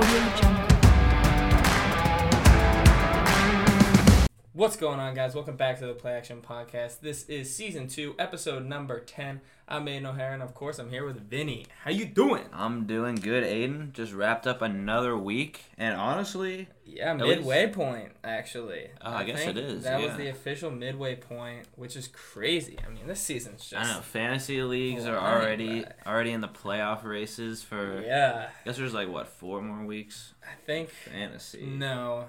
Audio Jungle. What's going on, guys? Welcome back to the Play Action Podcast. This is season two, episode number ten. I'm Aidan O'Hara, and of course, I'm here with Vinny. How you doing? I'm doing good, Aidan. Just wrapped up another week, and honestly, Yeah, midway point, actually. Oh, I guess think it is, That was the official midway point, which is crazy. I mean, this season's just. I know fantasy leagues are already already in the playoff races for. Yeah, I guess there's like what four more weeks I think. fantasy. No.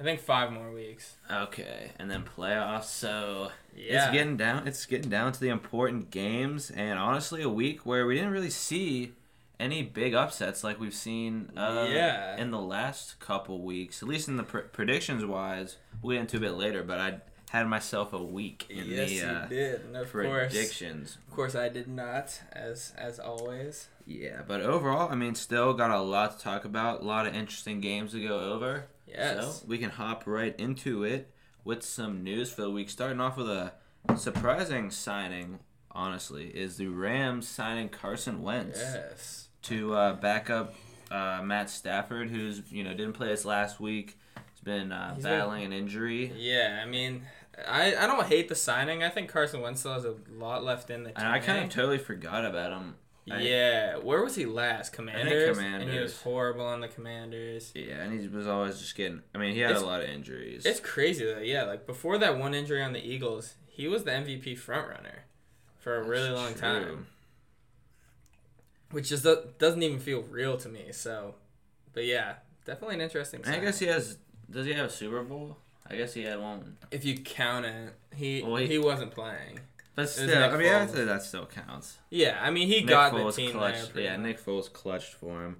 I think five more weeks. Okay, and then playoffs. So Yeah. it's getting down. It's getting down to the important games, and honestly, a week where we didn't really see any big upsets like we've seen. Uh, Yeah. In the last couple weeks, at least in the pr- predictions wise, we'll get into a bit later. But I had myself a week in yes, the uh, you did. And of course, predictions. of course, I did not, as as always. Yeah, but overall, I mean, still got a lot to talk about. A lot of interesting games to go over. Yes. So we can hop right into it with some news for the week. Starting off with a surprising signing, honestly, is the Rams signing Carson Wentz Yes. to uh, back up uh, Matt Stafford, who's you know didn't play this last week. He's been uh, He's been- battling an injury, Yeah, I mean, I, I don't hate the signing. I think Carson Wentz still has a lot left in the and I kind of totally forgot about him. Yeah, where was he last? Commanders. And he was horrible on the Commanders. Yeah, and he was always just getting. I mean, he had It's- a lot of injuries. It's crazy though. Yeah, like before that one injury on the Eagles, he was the MVP frontrunner for a really long true. time, which just doesn't even feel real to me. So, but yeah, definitely an interesting. I guess he has. Does he have a Super Bowl? I guess he had one. if you count it, he Well, he- he wasn't playing. But still, I mean, I'd say that still counts. Yeah, I mean he Nick got the Foles team clutched. there. yeah, much. Nick Foles clutched for him.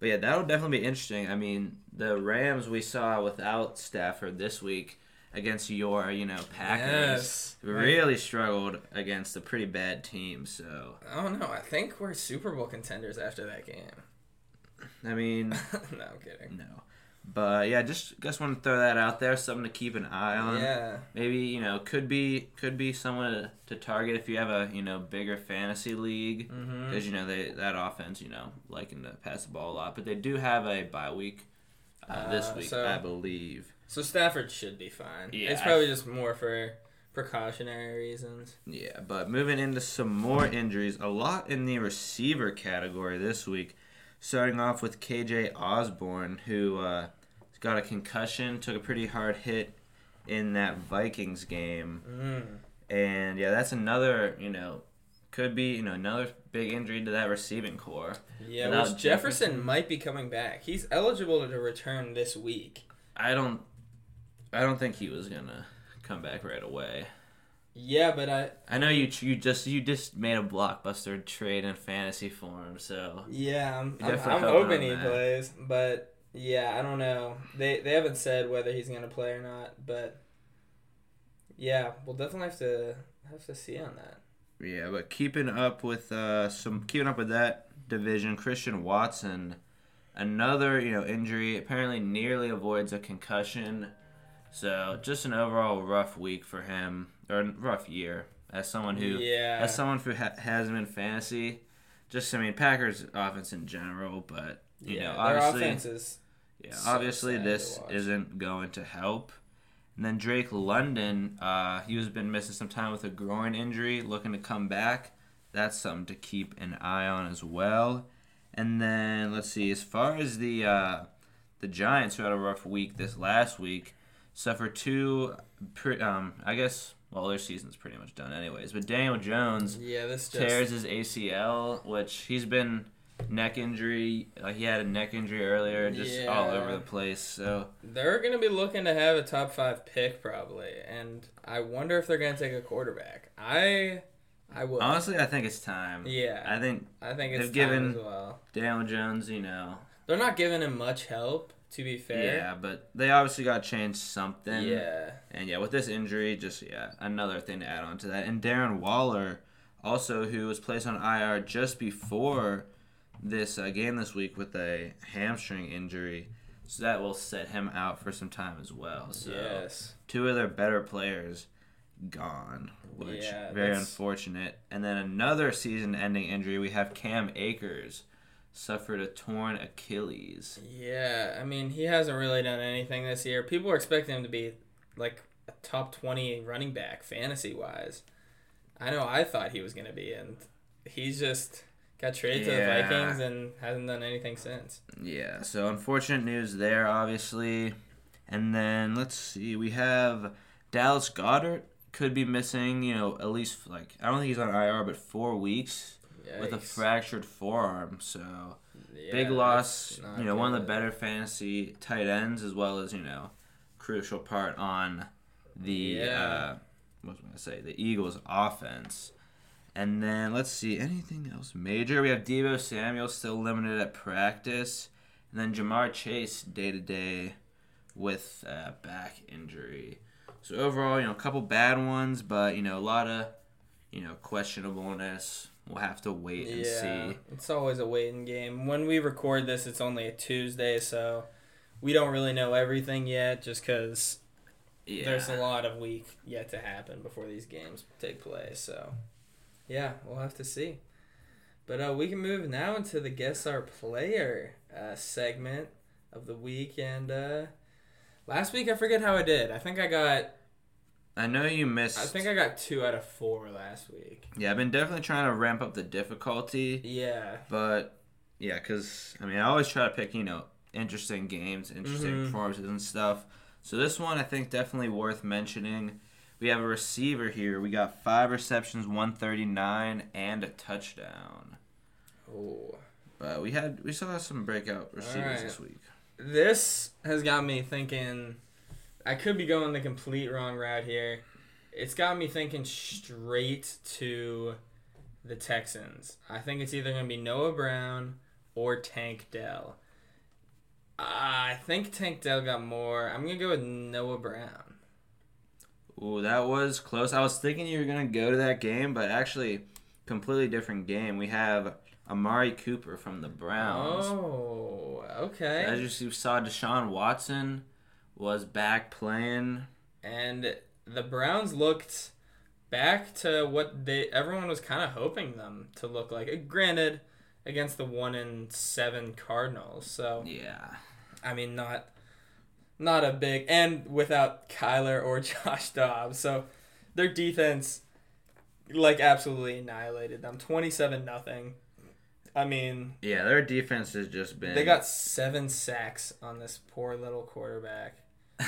But yeah, that'll definitely be interesting. I mean, the Rams we saw without Stafford this week against your, you know, Packers Yes. really struggled against a pretty bad team. So, I don't know. I think we're Super Bowl contenders after that game. I mean, no, I'm kidding. no. But yeah, just just want to throw that out there, something to keep an eye on. Yeah. maybe you know could be could be someone to, to target if you have a you know bigger fantasy league Mm-hmm. because you know they that offense you know liking to pass the ball a lot but they do have a bye week uh, this Uh, week so- I believe So Stafford should be fine. Yeah, It's I- probably just more for precautionary reasons. yeah but moving into some more injuries a lot in the receiver category this week starting off with KJ Osborn who uh, got a concussion took a pretty hard hit in that Vikings game Mm. And yeah, that's another, you know, could be, you know, another big injury to that receiving core. Yeah, Without which Jefferson, Jefferson? might be coming back. He's eligible to return this week. I don't I don't think he was going to come back right away. Yeah, but I I know you you just you just made a blockbuster trade in fantasy form, so yeah, I'm I'm, I'm hoping he plays, but yeah, I don't know. They they haven't said whether he's gonna play or not, but yeah, we'll definitely have to have to see on that. yeah, but keeping up with uh some keeping up with that division, Christian Watson another, you know, injury apparently nearly avoids a concussion. So, just an overall rough week for him or rough year as someone who yeah, as someone who ha- has him in fantasy, just I mean Packers offense in general, but you yeah, know their obviously, offense is yeah, so obviously this isn't going to help. And then Drake London, uh, he was been missing some time with a groin injury, looking to come back. That's something to keep an eye on as well. And then let's see, as far as the uh, the Giants, who had a rough week this last week, suffered two. Um, I guess well, their season's pretty much done anyways. But Daniel Jones yeah, this just tears his ACL, which he's been neck injury. Like he had a neck injury earlier, just all over the place. So They're going to be looking to have a top five pick probably, and I wonder if they're going to take a quarterback. I, I would. honestly, I think it's time. yeah, I think I think it's they've time given- as well. Daniel Jones, you know, They're not giving him much help, to be fair. yeah, but they obviously got to change something. Yeah. And yeah, with this injury, just yeah, another thing to add on to that. And Darren Waller, also who was placed on IR just before this uh, game this week with a hamstring injury, so that will set him out for some time as well. So Yes. two of their better players gone, which Yeah, very that's- unfortunate. And then another season-ending injury. We have Cam Akers. Suffered a torn Achilles. Yeah, I mean, he hasn't really done anything this year. People are expecting him to be like a top 20 running back fantasy wise. I know I thought he was going to be, and he's just got traded to the Vikings and hasn't done anything since. Yeah, so unfortunate news there, obviously. And then let's see, we have Dallas Goedert could be missing, you know, at least like I don't think he's on IR, but four weeks with a fractured forearm. So Yeah, big loss. You know, one of the better fantasy tight ends, as well as you know, crucial part on the Yeah. uh, what was I gonna say the Eagles' offense. And then let's see anything else major. We have Deebo Samuel still limited at practice, and then Ja'Marr Chase day to day with uh, back injury. So overall, you know, a couple bad ones, but you know, a lot of you know questionableness. We'll have to wait and yeah, see. it's always a waiting game. When we record this, it's only a Tuesday, so we don't really know everything yet, just because Yeah. there's a lot of week yet to happen before these games take place. So, yeah, we'll have to see. But uh, we can move now into the guess our player uh, segment of the week. And uh, last week, I forget how I did. I think I got. I know you missed. I think I got two out of four last week. Yeah, I've been definitely trying to ramp up the difficulty, Yeah. but yeah, because I mean, I always try to pick you know interesting games, interesting Mhm. performances and stuff. So this one, I think, definitely worth mentioning. We have a receiver here. We got five receptions, one thirty nine, and a touchdown. Oh. But we had we still saw some breakout receivers Alright. this week. This has got me thinking. I could be going the complete wrong route here. It's got me thinking straight to the Texans. I think it's either going to be Noah Brown or Tank Dell. I think Tank Dell got more. I'm going to go with Noah Brown. Ooh, that was close. I was thinking you were gonna go to that game, but actually, completely different game. We have Amari Cooper from the Browns. Oh, okay. As you saw, Deshaun Watson was back playing. and the Browns looked back to what they everyone was kind of hoping them to look like. Uh, granted, against the one in seven Cardinals, so Yeah. I mean not not a big and without Kyler or Josh Dobbs, so their defense like absolutely annihilated them, twenty seven nothing. I mean, Yeah, their defense has just been. they got seven sacks on this poor little quarterback.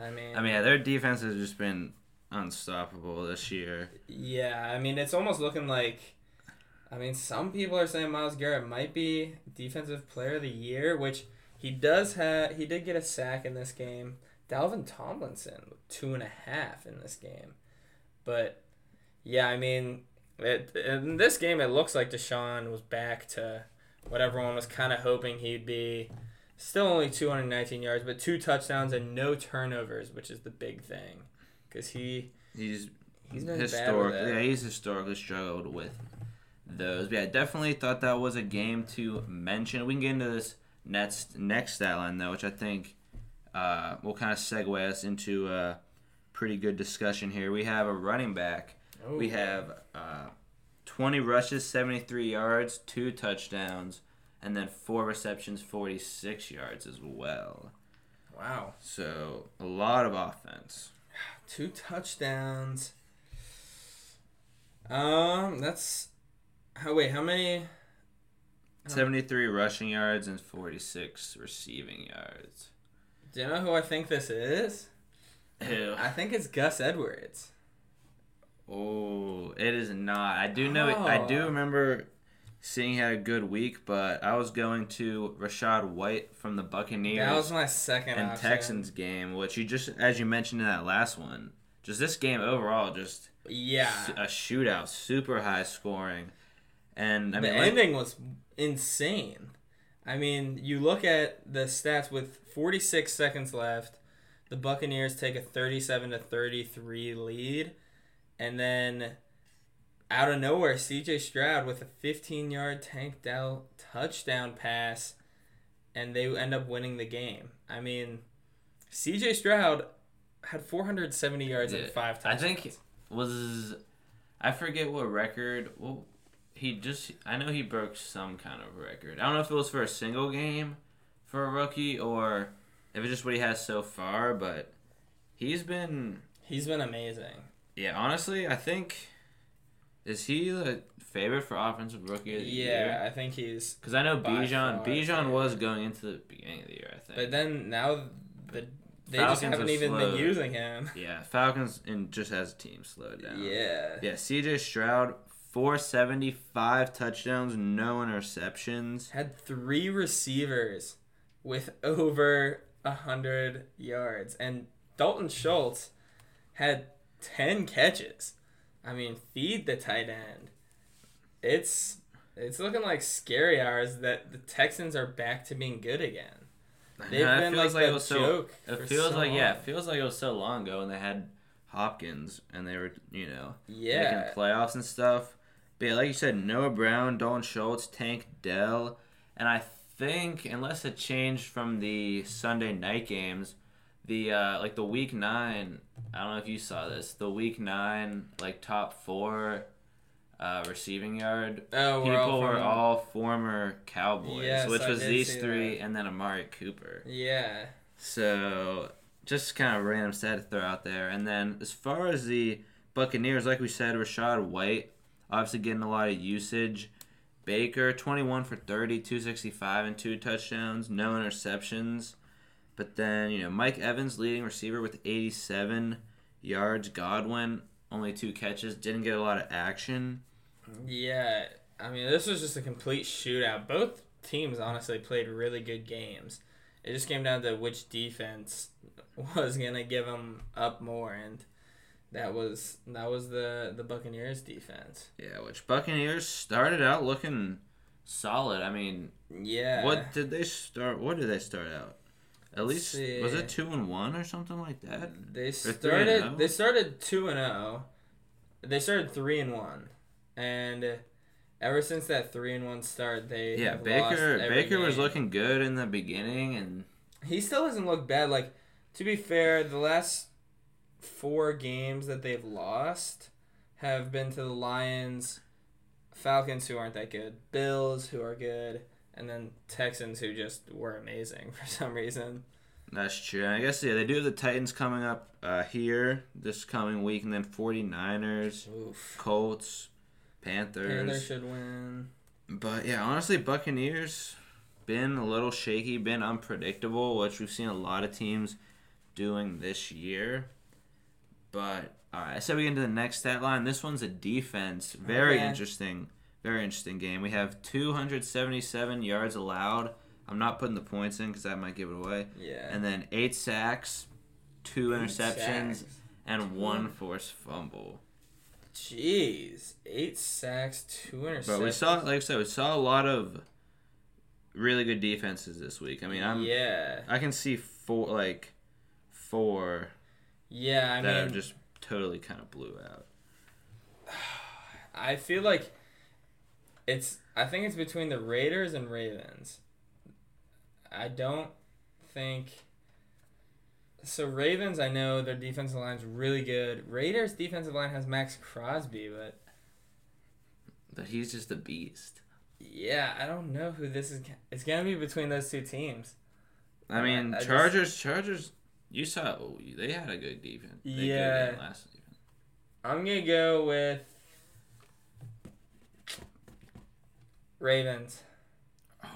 I mean, I mean, yeah, their defense has just been unstoppable this year. Yeah, I mean, it's almost looking like. I mean, some people are saying Myles Garrett might be defensive player of the year, which he does have. He did get a sack in this game. Dalvin Tomlinson with two and a half in this game, but yeah, I mean, it, in this game it looks like Deshaun was back to what everyone was kind of hoping he'd be. Still only 219 yards, but two touchdowns and no turnovers, which is the big thing, because he He's He's been historically, yeah, he's historically struggled with those. But yeah, I definitely thought that was a game to mention. We can get into this next next stat line though, which I think uh, will kind of segue us into a pretty good discussion here. We have a running back. We Oh. have uh, 20 rushes, 73 yards, two touchdowns, and then four receptions, 46 yards as well. Wow. So a lot of offense. Two touchdowns. Um, that's how wait, how many 73 rushing yards and 46 receiving yards. do you know who I think this is? Ew. I think it's Gus Edwards. Oh, it is not. I do know. I do Oh. remember seeing he had a good week, but I was going to Rachaad White from the Buccaneers That was my second and option. Texans game, which you just, as you mentioned in that last one, just this game overall, just Yeah. a shootout, super high scoring, and I the mean, like- ending was insane. I mean, you look at the stats with 46 seconds left, the Buccaneers take a 37 to 33 lead, and then out of nowhere, CJ Stroud with a 15-yard Tank Dell touchdown pass, and they end up winning the game. I mean, CJ Stroud had 470 yards Yeah, and five I touchdowns. think was I forget what record. Well, he just I know he broke some kind of record. I don't know if it was for a single game for a rookie or if it's just what he has so far, but he's been He's been amazing. yeah, honestly, I think is he the favorite for offensive rookie of the year? Yeah, I think he's. Because I know Bijan Bijan was going into the beginning of the year, I think. But then now the they Falcons just haven't even been using him. yeah, Falcons and just as a team slowed down. Yeah. Yeah, CJ Stroud, 475 touchdowns, no interceptions. Had three receivers with over a hundred yards, and Dalton Schultz had ten catches. I mean, feed the tight end. It's it's looking like scary hours that the Texans are back to being good again. They've been like, it the was so- It feels so like yeah, it feels like it was so long ago when they had Hopkins and they were you know yeah. making playoffs and stuff. But yeah, like you said, Noah Brown, Dalton Schultz, Tank Dell, and I think unless it changed from the Sunday night games, the uh, like the week nine. I don't know if you saw this. The week nine like top four uh, receiving yard Oh, people all were all former Cowboys, Yes, which I was these three, that. and then Amari Cooper. Yeah. So just kind of random stat to throw out there. And then as far as the Buccaneers, like we said, Rachaad White obviously getting a lot of usage. Baker, 21 for 30, 265 and two touchdowns, no interceptions. But then, you know, Mike Evans, leading receiver with 87 yards. Godwin, only two catches, didn't get a lot of action. Yeah, I mean, this was just a complete shootout. Both teams honestly played really good games. It just came down to which defense was gonna give them up more, and that was that was the the Buccaneers defense. Yeah, which Buccaneers started out looking solid. I mean, Yeah. What did they start? What did they start out? At least was it two and one or something like that? They started. oh? They started two and zero. They started three and one, and ever since that three and one start, they Yeah, have lost Baker. Baker was looking good in the beginning, and He still doesn't look bad. Like to be fair, the last four games that they've lost have been to the Lions, Falcons who aren't that good, Bills who are good, and then Texans who just were amazing for some reason. that's true. And I guess yeah, they do have the Titans coming up uh, here this coming week, and then 49ers, Oof. Colts, Panthers. Panthers should win. But yeah, honestly, Buccaneers been a little shaky, been unpredictable, which we've seen a lot of teams doing this year. But all right, I said we get into the next stat line. This one's a defense. Very Okay. interesting, very interesting game. We have 277 yards allowed. I'm not putting the points in because that might give it away. Yeah. And then eight sacks, two Eight interceptions, sacks. and one forced fumble. Jeez, eight sacks, two interceptions. But we saw, like I said, we saw a lot of really good defenses this week. I mean, I'm yeah, I can see four like four yeah. I that mean, just totally kind of blew out. I feel like it's. I think it's between the Raiders and Ravens. I don't think. So Ravens, I know their defensive line's really good. Raiders' defensive line has Maxx Crosby, but But he's just a beast. yeah, I don't know who this is. It's gonna be between those two teams. I mean, I just- Chargers, Chargers. You saw oh, they had a good defense. They Yeah. last season. I'm gonna go with Ravens. Oh,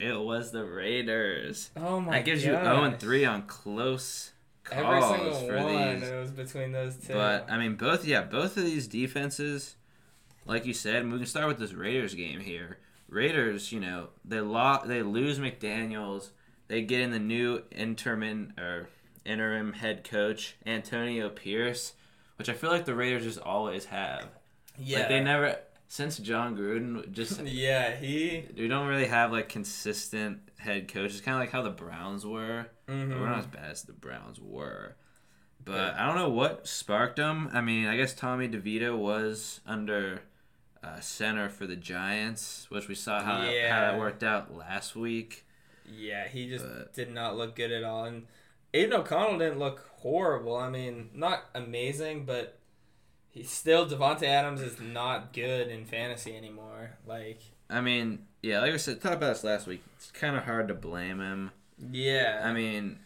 it was the Raiders. Oh my! God. That gives you gosh. 0 and 3 on close Every calls single for one. these. It was between those two. But I mean, both yeah, both of these defenses, like you said, we can start with this Raiders game here. Raiders, you know, they lo- they lose McDaniels, they get in the new interim or interim head coach Antonio Pierce, which I feel like the Raiders just always have. yeah, Like they never since Jon Gruden just yeah, he. we don't really have like consistent head coaches, kind of like how the Browns were. mhm. But we're not as bad as the Browns were. But I don't know what sparked them. I mean, I guess Tommy DeVito was under uh, center for the Giants, which we saw how, how that worked out last week. Yeah, he just But- did not look good at all. And Aidan O'Connell didn't look horrible. I mean, not amazing, but he's still Davante Adams is not good in fantasy anymore. Like, I mean, yeah, like I said, talked about this last week. It's kind of hard to blame him. yeah, I mean,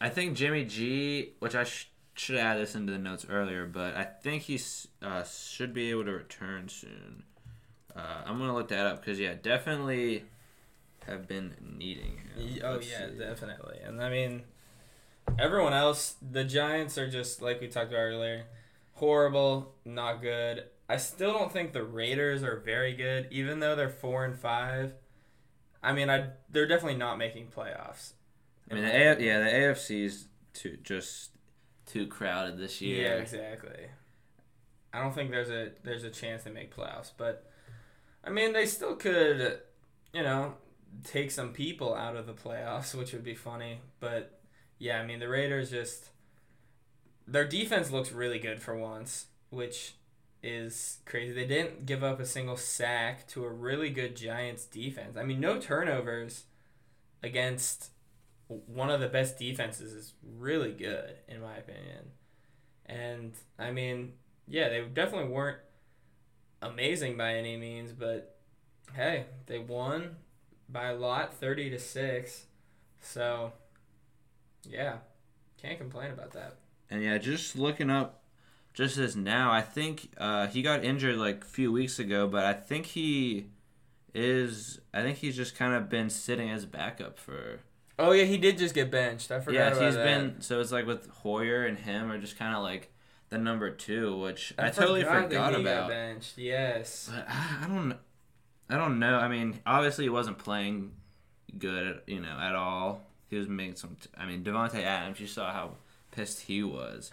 I think Jimmy G, which I sh- should add this into the notes earlier, but I think he uh, should be able to return soon. Uh, I'm gonna look that up because yeah, definitely have been needing him. Oh Let's yeah, see. definitely. And I mean, everyone else, the Giants are just like we talked about earlier, horrible, not good. I still don't think the Raiders are very good, even though they're four and five. I mean, I they're definitely not making playoffs. I mean, the AF, yeah, the AFC's too just too crowded this year. Yeah, exactly. I don't think there's a there's a chance they make playoffs, but I mean they still could, you know, take some people out of the playoffs, which would be funny. But yeah, I mean the Raiders just their defense looks really good for once, which is crazy. They didn't give up a single sack to a really good Giants defense. I mean, no turnovers against one of the best defenses is really good in my opinion. And I mean, yeah, they definitely weren't amazing by any means, but hey, they won by a lot, 30 to 6. So, yeah, can't complain about that. And yeah, just looking up just as now, I think uh, he got injured like a few weeks ago, but I think he is. I think he's just kind of been sitting as backup for. Oh yeah, he did just get benched. I forgot Yeah, about he's that. been. So it's like with Hoyer and him are just kind of like the number two, which I, I, totally forgot, forgot, about. Got benched. Yes. But I, I don't. I don't know. I mean, obviously he wasn't playing good, you know, at all. He was making some. I mean, Davante Adams. You saw how pissed he was.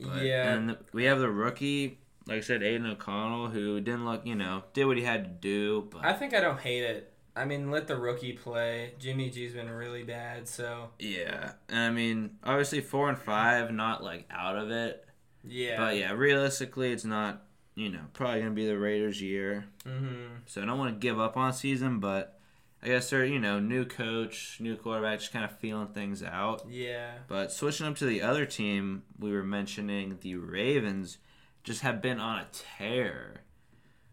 But, yeah. And we have the rookie, like I said, Aidan O'Connell, who didn't look, you know, did what he had to do. But I think I don't hate it. I mean, let the rookie play. Jimmy G's been really bad, so yeah, and I mean, obviously four and five, not like out of it. yeah. But yeah, realistically, it's not, you know, probably gonna be the Raiders' year. Mm-hmm. So I don't want to give up on season, but I guess they're, you know, new coach, new quarterback, just kind of feeling things out. Yeah. But switching up to the other team, we were mentioning the Ravens just have been on a tear,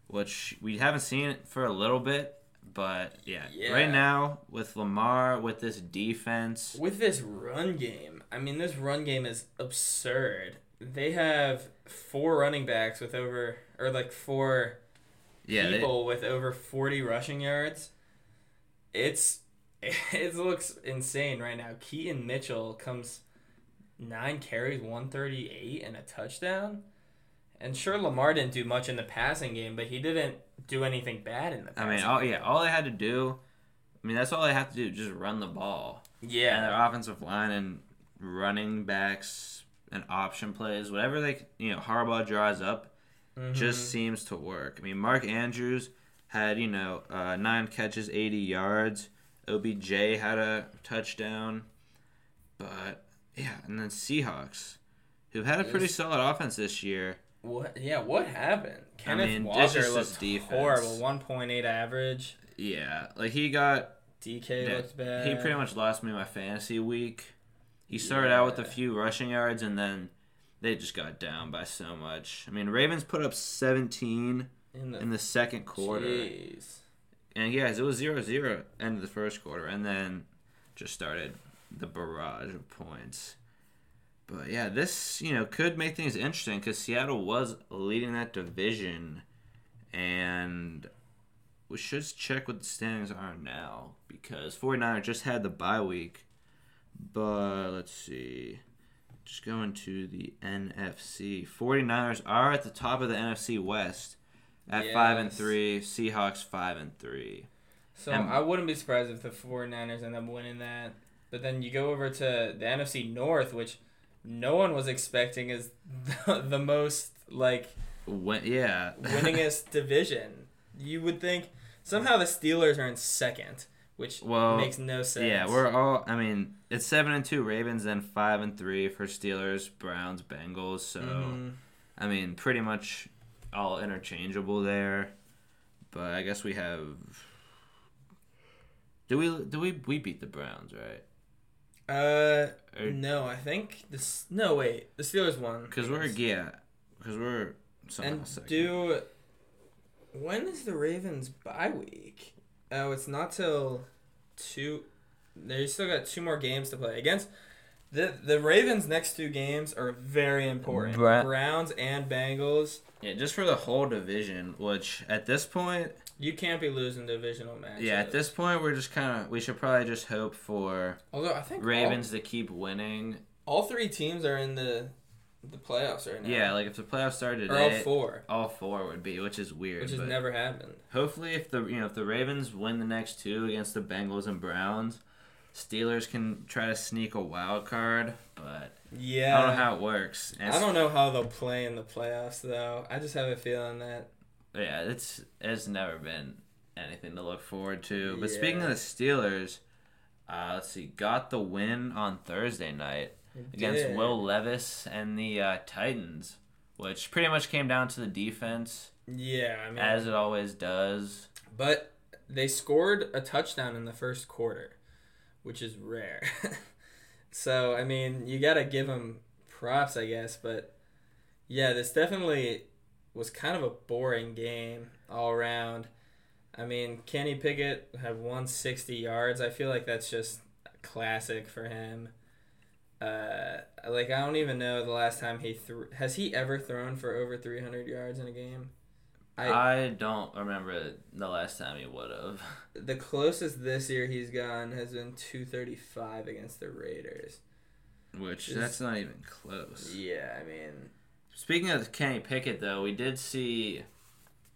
which we haven't seen it for a little bit. But yeah, Yeah. right now with Lamar, with this defense, With this run game, I mean, this run game is absurd. They have four running backs with over, or like four yeah, they, people with over 40 rushing yards. It's, it looks insane right now. Keaton Mitchell comes nine carries, 138, and a touchdown. And sure, Lamar didn't do much in the passing game, but he didn't do anything bad in the I mean, all, game. yeah, all they had to do, I mean, that's all they have to do, just run the ball. Yeah. And their offensive line and running backs and option plays, whatever they, you know, Harbaugh draws up, Mhm. just seems to work. I mean, Mark Andrews had, you know, uh, nine catches, 80 yards. OBJ had a touchdown. But, yeah, and then Seahawks, who had a pretty solid offense this year. What? Yeah, what happened? Kenneth mean, Walker looked defense. horrible. One point eight average. Yeah, like he got, DK Yeah, looked bad. he pretty much lost me my fantasy week. He started out with a few rushing yards and then they just got down by so much. I mean, Ravens put up 17 in the, in the second quarter. Jeez. And yes, it was 0 0 end of the first quarter, and then just started the barrage of points. But yeah, this, you know, could make things interesting because Seattle was leading that division, and we should check what the standings are now because 49ers just had the bye week. But let's see. Just going to the NFC. 49ers are at the top of the NFC West at 5 and 3, Seahawks 5 and 3. So And- I wouldn't be surprised if the 49ers end up winning that. But then you go over to the NFC North, which no one was expecting is the, the most like When, yeah. winningest division. You would think somehow the Steelers are in second, which Well, makes no sense. Yeah, we're all. I mean, it's seven and two Ravens, then five and three for Steelers, Browns, Bengals. So Mhm. I mean, pretty much all interchangeable there. But I guess we have. Do we do we we beat the Browns right? Uh, Or- no, I think this. No, wait, the Steelers won. Because we're yeah, because we're and do when is the Ravens bye week? Oh, it's not till two. They still got two more games to play against. The the Ravens' next two games are very important. Bra- Browns and Bengals. yeah, just for the whole division, which at this point, You can't be losing divisional matches. yeah, at this point we're just kind of we should probably just hope for although I think Ravens to keep winning. all, all three teams are in the the playoffs right now. Yeah, like if the playoffs started or all today, four, all four would be, which is weird. which has never happened. hopefully, if the you know if the Ravens win the next two against the Bengals and Browns, Steelers can try to sneak a wild card. But Yeah, I don't know how it works. And I don't know how they'll play in the playoffs though. I just have a feeling that Yeah, it's it's never been anything to look forward to. But speaking of the Steelers, uh, let's see, got the win on Thursday night against did. Will Levis and the uh, Titans, which pretty much came down to the defense, Yeah, I mean, as it always does. but they scored a touchdown in the first quarter, which is rare. so I mean, you gotta give him props, I guess. But yeah, this definitely was kind of a boring game all around. I mean, Kenny Pickett had 160 yards. I feel like that's just classic for him. Uh, like I don't even know the last time he threw. Has he ever thrown for over 300 yards in a game? I- I, don't remember the last time he would have. The closest this year he's gone has been 235 against the Raiders. Which Is- that's not even close. Yeah, I mean, Speaking of Kenny Pickett, though, we did see,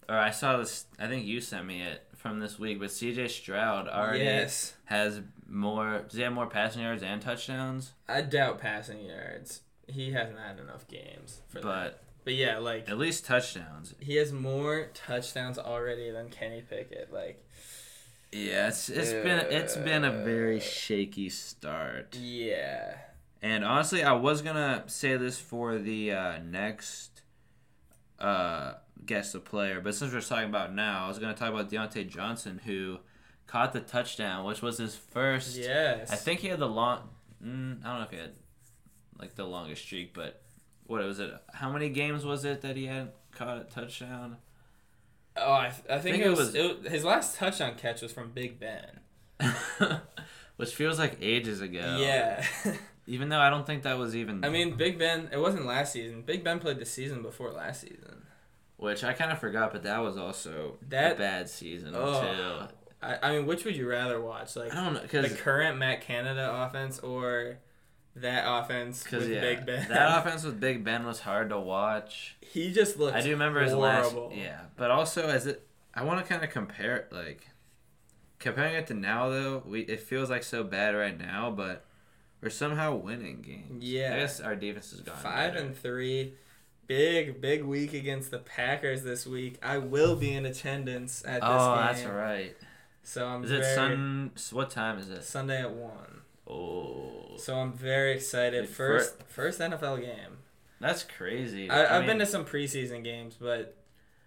or I saw this. I think you sent me it from this week. But C.J. Stroud already yes. has more. Does he have more passing yards and touchdowns? I doubt passing yards. He hasn't had enough games for that. But yeah, like at least touchdowns. he has more touchdowns already than Kenny Pickett. Like, Yeah, it's it's been it's been a very Uh, shaky start. yeah, And honestly, I was gonna say this for the uh, next uh, guest the player, but since we're talking about now, I was gonna talk about Diontae Johnson who caught the touchdown, which was his first. yes. I think he had the long. Mm, I don't know if he had like the longest streak, but what was it? How many games was it that he had caught a touchdown? Oh, I, th- I think, think it it was, it, his last touchdown catch was from Big Ben. Which feels like ages ago. Yeah. Even though I don't think that was even. I mean, Big Ben. It wasn't last season. Big Ben played the season before last season. Which I kind of forgot, but that was also That- a bad season Oh. too. I, I mean, which would you rather watch? Like I don't know the current Matt Canada offense or that offense with yeah, Big Ben? that offense with Big Ben was hard to watch. he just looked. I do remember his horrible. last. Yeah, but also as it, I want to kind of compare it, like comparing it to now though. We it feels like so bad right now, but we're somehow winning games. Yeah. I guess our defense has gone Five better. and three. Big big week against the Packers this week. I will be in attendance at this Oh, game. that's right. So I'm Is it very, sun? What time is it? Sunday at one. Oh, So I'm very excited. First first NFL game. that's crazy. I, I've been mean, to some preseason games, but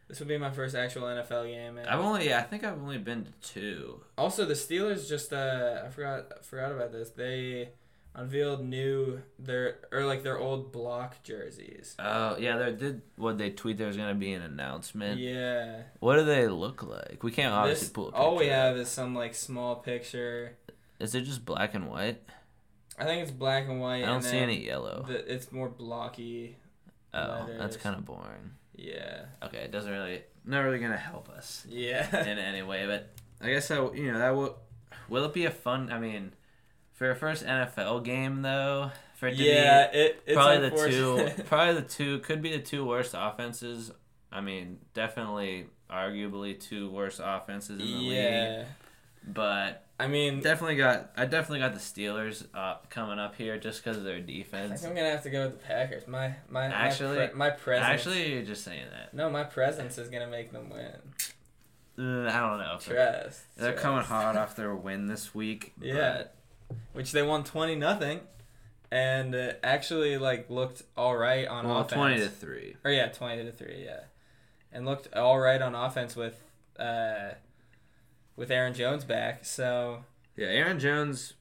this will be my first actual NFL game. And I've only. Yeah, I think I've only been to two. also the Steelers just uh I forgot I forgot about this. They unveiled new their or like their old block jerseys. Oh yeah, there did. What they tweet there was gonna be an announcement. Yeah. What do they look like? We can't obviously This, pull. A all we have is some like small picture. Is it just black and white? I think it's black and white. I don't see any yellow. The, it's more blocky. oh, that's kind of boring. Yeah. Okay, it doesn't really, not really gonna help us Yeah. in any way. But I guess I, you know, that will. Will it be a fun? I mean, for a first NFL game though, for it to yeah. be It, it's probably the two, probably the two could be the two worst offenses. I mean, definitely, arguably two worst offenses in the league. yeah. But I mean, definitely got I definitely got the Steelers up coming up here just because of their defense. I think I'm gonna have to go with the Packers. My my Actually- my, pre- my presence. Actually, you're just saying that. no, my presence is gonna make them win. Uh, I don't know. If they're, Trust. they're trust. coming hot off their win this week. but- Yeah, which they won twenty nothing, and uh, actually like looked all right on Well, offense. twenty to three. or yeah, twenty to three, yeah, and looked all right on offense with uh with Aaron Jones back. So Yeah, Aaron Jones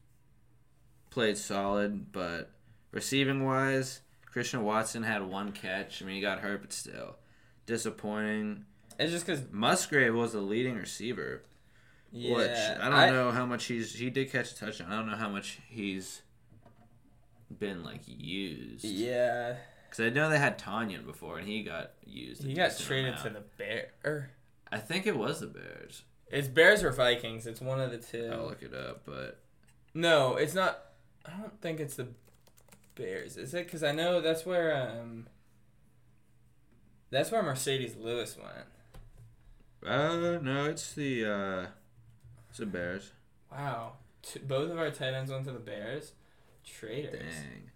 played solid, but receiving wise, Christian Watson had one catch. I mean, he got hurt, but still. disappointing. It's just because Musgrave was the leading receiver, yeah, which I don't know how much he's. He did catch a touchdown. I don't know how much he's been like used. Yeah, Because I know they had Tonyan before, and he got used. he got traded amount. to the Bear. er, I think it was the Bears. It's Bears or Vikings. It's one of the 2 I'll look it up, but No, it's not. I don't think it's the Bears. Is it? Because I know that's where um. That's where Marcedes Lewis went. uh, no, it's the uh, it's the Bears. Wow, T- both of our tight ends went to the Bears. Traitors. Dang.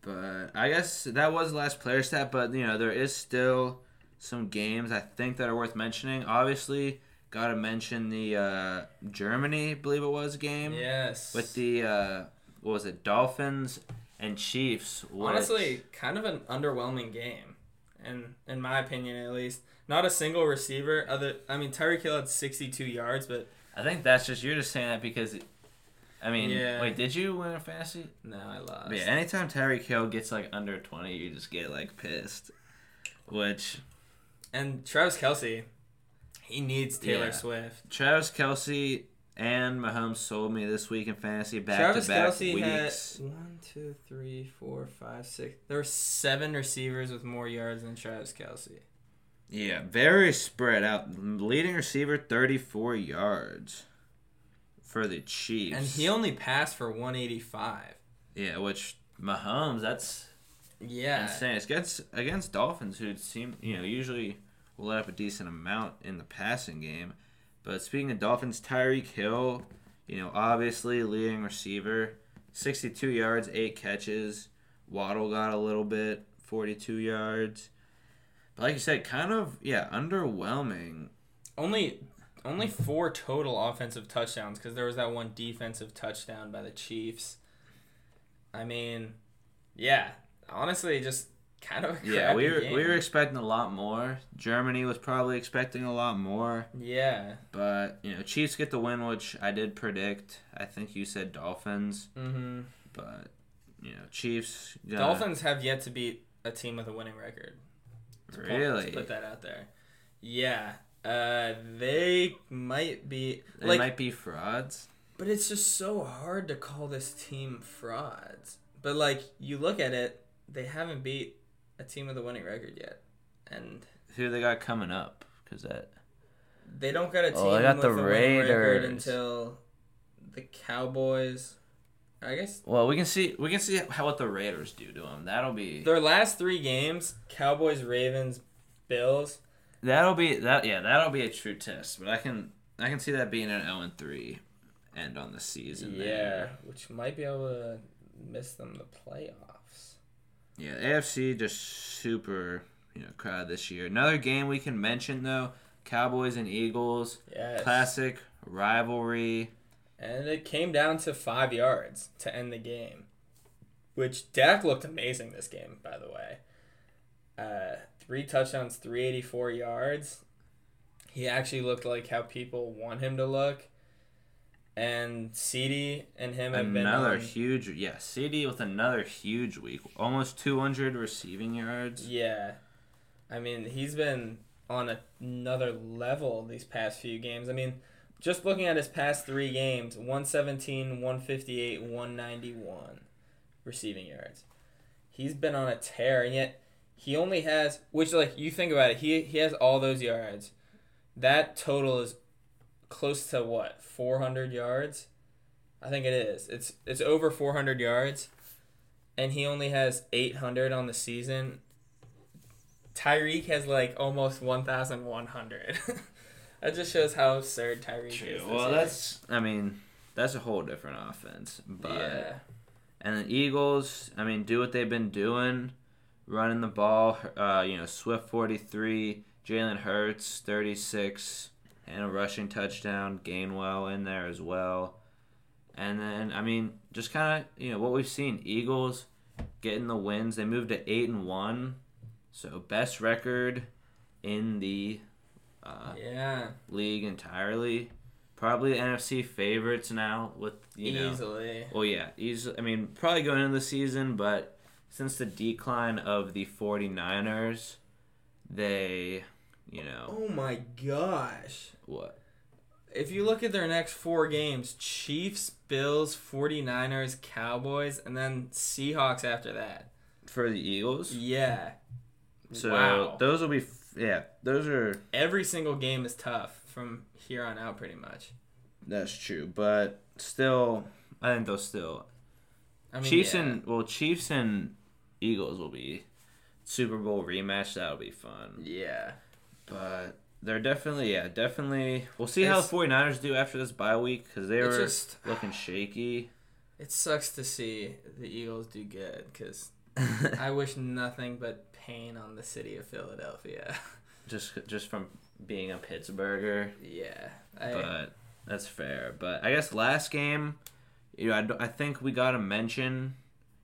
But I guess that was the last player stat, but you know, there is still some games I think that are worth mentioning. Obviously, gotta mention the uh, Germany, I believe it was game. Yes. With the uh, what was it, Dolphins and Chiefs. which- honestly, kind of an underwhelming game, and in my opinion, at least, not a single receiver. Other, I mean, Tyreek Hill had sixty-two yards, but I think that's just you're just saying that because I mean, Yeah. wait, did you win a fantasy? no, I lost. But yeah, anytime Tyreek Hill gets like under 20, you just get like pissed. Which And Travis Kelce, he needs Taylor Yeah. Swift. Travis Kelce and Mahomes sold me this week in fantasy back Travis to back Kelce weeks. had one, two, three, four, five, six. There were seven receivers with more yards than Travis Kelce. Yeah, very spread out. Leading receiver 34 yards for the Chiefs. And he only passed for 185. yeah, which Mahomes, that's Yeah. insane. It's against against Dolphins, who seem you know usually let up a decent amount in the passing game. But speaking of Dolphins, Tyreek Hill, you know obviously leading receiver, sixty-two yards, eight catches. Waddle got a little bit, forty-two yards. But like you said, kind of yeah, underwhelming. Only only four total offensive touchdowns because there was that one defensive touchdown by the Chiefs. I mean, yeah, honestly, just kind of Yeah, we were game. we were expecting a lot more. Germany was probably expecting a lot more. yeah. But you know, Chiefs get the win, which I did predict. I think you said Dolphins, Mm-hmm. but you know, Chiefs. Gonna, Dolphins have yet to beat a team with a winning record. To put- Really? to put that out there. Yeah. Uh, they might be They like, might be frauds. but it's just so hard to call this team frauds. But like, you look at it, they haven't beat a team with a winning record yet, and Who they got coming up? Because that they don't got a team Oh, they got with the a winning record Raiders. until the Cowboys. I guess well, we can see we can see how what the Raiders do to them. That'll be their last three games: Cowboys, Ravens, Bills. that'll be that yeah that'll be a true test. But I can I can see that being an zero and three end on the season. Yeah, there. which might be able to miss them the playoffs. Yeah, AFC just super, you know, crowded this year. Another game we can mention though, Cowboys and Eagles, Yes. classic rivalry. And it came down to five yards to end the game, which Dak looked amazing this game, by the way. Uh, three touchdowns, 384 yards. He actually looked like how people want him to look. And CD and him have Another been on, huge, yeah, CD with another huge week, almost 200 receiving yards. Yeah. I mean, he's been on a, another level these past few games. I mean, just looking at his past three games 117, 158, 191 receiving yards. He's been on a tear, and yet he only has, which, like, you think about it, he, he has all those yards. That total is close to what, 400 yards? I think it is. It's it's over 400 yards, and he only has 800 on the season. Tyreek has like almost 1,100. that just shows how absurd Tyreek is. this Well, year. that's, I mean, that's a whole different offense. But yeah. and the Eagles, I mean, do what they've been doing, running the ball. Uh, you know, Swift 43, Jalen Hurts 36, and a rushing touchdown. Gainwell in there as well. And then, I mean, just kind of, you know, what we've seen Eagles getting the wins. They moved to 8 and 1. So, best record in the uh, Yeah. league entirely. Probably NFC favorites now with, you know. Easily. Well, yeah, he's. I mean, probably going into the season, but since the decline of the 49ers, they, you know, Oh my gosh. What? If you look at their next four games, Chiefs, Bills, 49ers, Cowboys, and then Seahawks after that. For the Eagles? Yeah. So wow. those will be, f- yeah, those are, Every single game is tough from here on out, pretty much. that's true. But still, I think they'll still. I mean, Chiefs yeah. and, well, Chiefs and Eagles will be Super Bowl rematch. That'll be fun. Yeah. But they're definitely, yeah, definitely. We'll see how the It's- 49ers do after this bye week because they were just- looking shaky. It sucks to see the Eagles do good because I wish nothing but pain on the city of Philadelphia. just just from being a Pittsburgher. yeah. I, but that's fair. But I guess last game, you know, I, I think we got to mention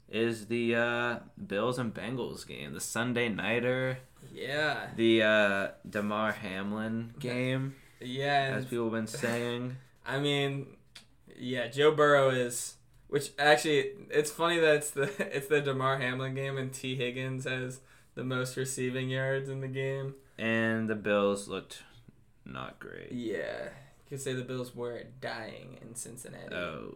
is the uh, Bills and Bengals game, the Sunday nighter, yeah. the uh, Damar Hamlin game, Yeah. as people have been saying. I mean, yeah, Joe Burrow is. Which actually, it's funny that it's the it's the Damar Hamlin game and Tee Higgins has the most receiving yards in the game. And the Bills looked not great. Yeah, you could say the Bills were dying in Cincinnati. Oh,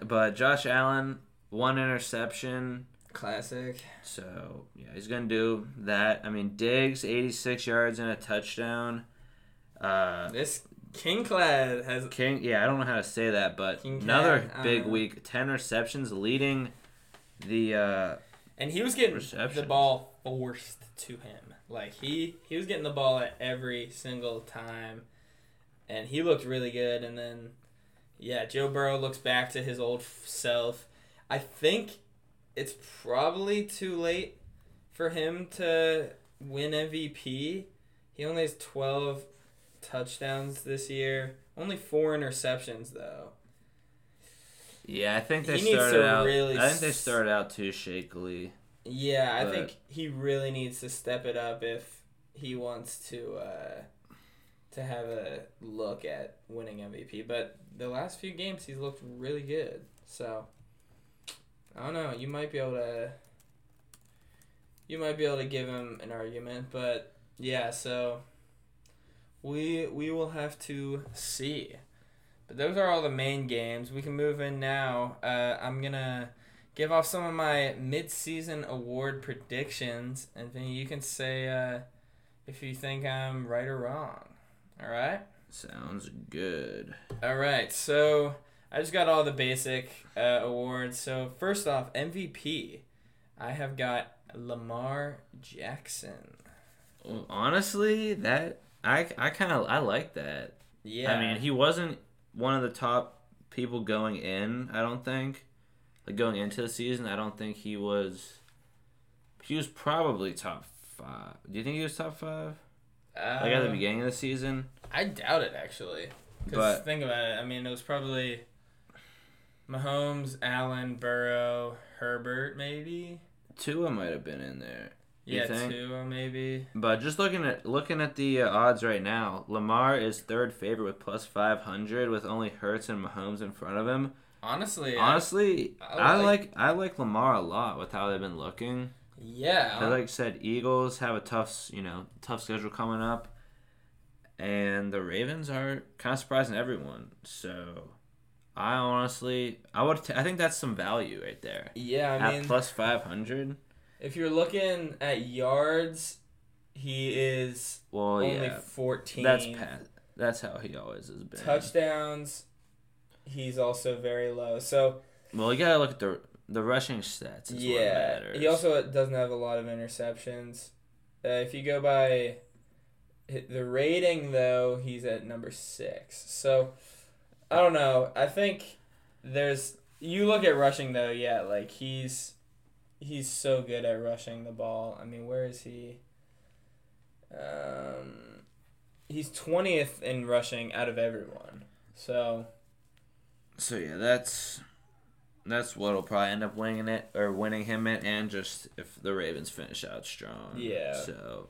but Josh Allen one interception. Classic. So yeah, he's gonna do that. I mean, Diggs eighty six yards and a touchdown. Uh, This Kingclad has King, yeah, I don't know how to say that, but King another Cat, big week. Ten receptions, leading the. Uh, And he was getting the ball forced to him. Like he he was getting the ball at every single time, and he looked really good. And then, yeah, Joe Burrow looks back to his old self. I think it's probably too late for him to win MVP. He only has twelve touchdowns this year. Only four interceptions though. yeah, I think they He started out. really I think they started out too shakily. Yeah, I think he really needs to step it up if he wants to uh, to have a look at winning MVP. But the last few games, he's looked really good. So I don't know. You might be able to. You might be able to give him an argument, but yeah. So we we will have to see. But those are all the main games. We can move in now. Uh, I'm gonna give off some of my mid-season award predictions, and then you can say uh, if you think I'm right or wrong. All right. Sounds good. All right. So I just got all the basic uh, awards. So first off, MVP. I have got Lamar Jackson. Well, honestly, that I I kind of I like that. Yeah. I mean, he wasn't one of the top people going in. I don't think, like going into the season. I don't think he was. He was probably top five. Do you think he was top five? Like at the Uh, beginning of the season. I doubt it actually. Because But- think about it. I mean, it was probably Mahomes, Allen, Burrow, Herbert, maybe. Tua might have been in there. Yeah, think? Tua, maybe. But just looking at looking at the uh, odds right now, Lamar is third favorite with plus five hundred, with only Hurts and Mahomes in front of him. Honestly, Honestly, I I like- like I like Lamar a lot with how they've been looking. I, like I said, Eagles have a tough you know tough schedule coming up, and the Ravens are kind of surprising everyone. So, I honestly I would t- I think that's some value right there yeah, I at mean, plus five hundred. if you're looking at yards, he is Well, only yeah, 14. that's pat. That's how he always has been. Touchdowns, he's also very low. So, Well, you gotta look at the the rushing stats. Is what yeah. matters. He also doesn't have a lot of interceptions. Uh, if you go by the rating, though, he's at number six. So, I don't know. I think there's. You look at rushing, though, yeah, like he's. He's so good at rushing the ball. I mean, where is he? Um, he's 20th in rushing out of everyone. So, So yeah, that's that's what'll probably end up winning it or winning him it, and just if the Ravens finish out strong. Yeah. So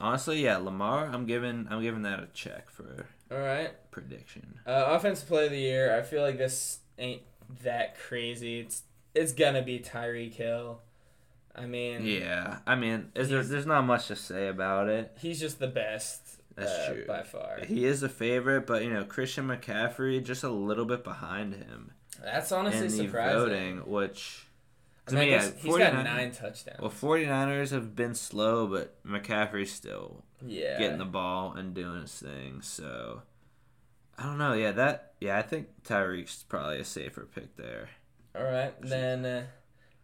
honestly, yeah, Lamar, I'm giving I'm giving that a check for all right. prediction. Uh, offensive play of the year. I feel like this ain't that crazy. It's it's gonna be Tyreek Hill. I mean, Yeah, I mean, is there, there's not much to say about it. he's just the best. That's uh, true. by far. He is a favorite, but you know, Christian McCaffrey just a little bit behind him That's honestly in the surprising. voting, which. I mean, yeah, he's got 49 nine touchdowns. Well, 49ers have been slow, but McCaffrey's still yeah, getting the ball and doing his thing. So I don't know. Yeah, that. Yeah, I think Tyreek's probably a safer pick there. All right, then uh,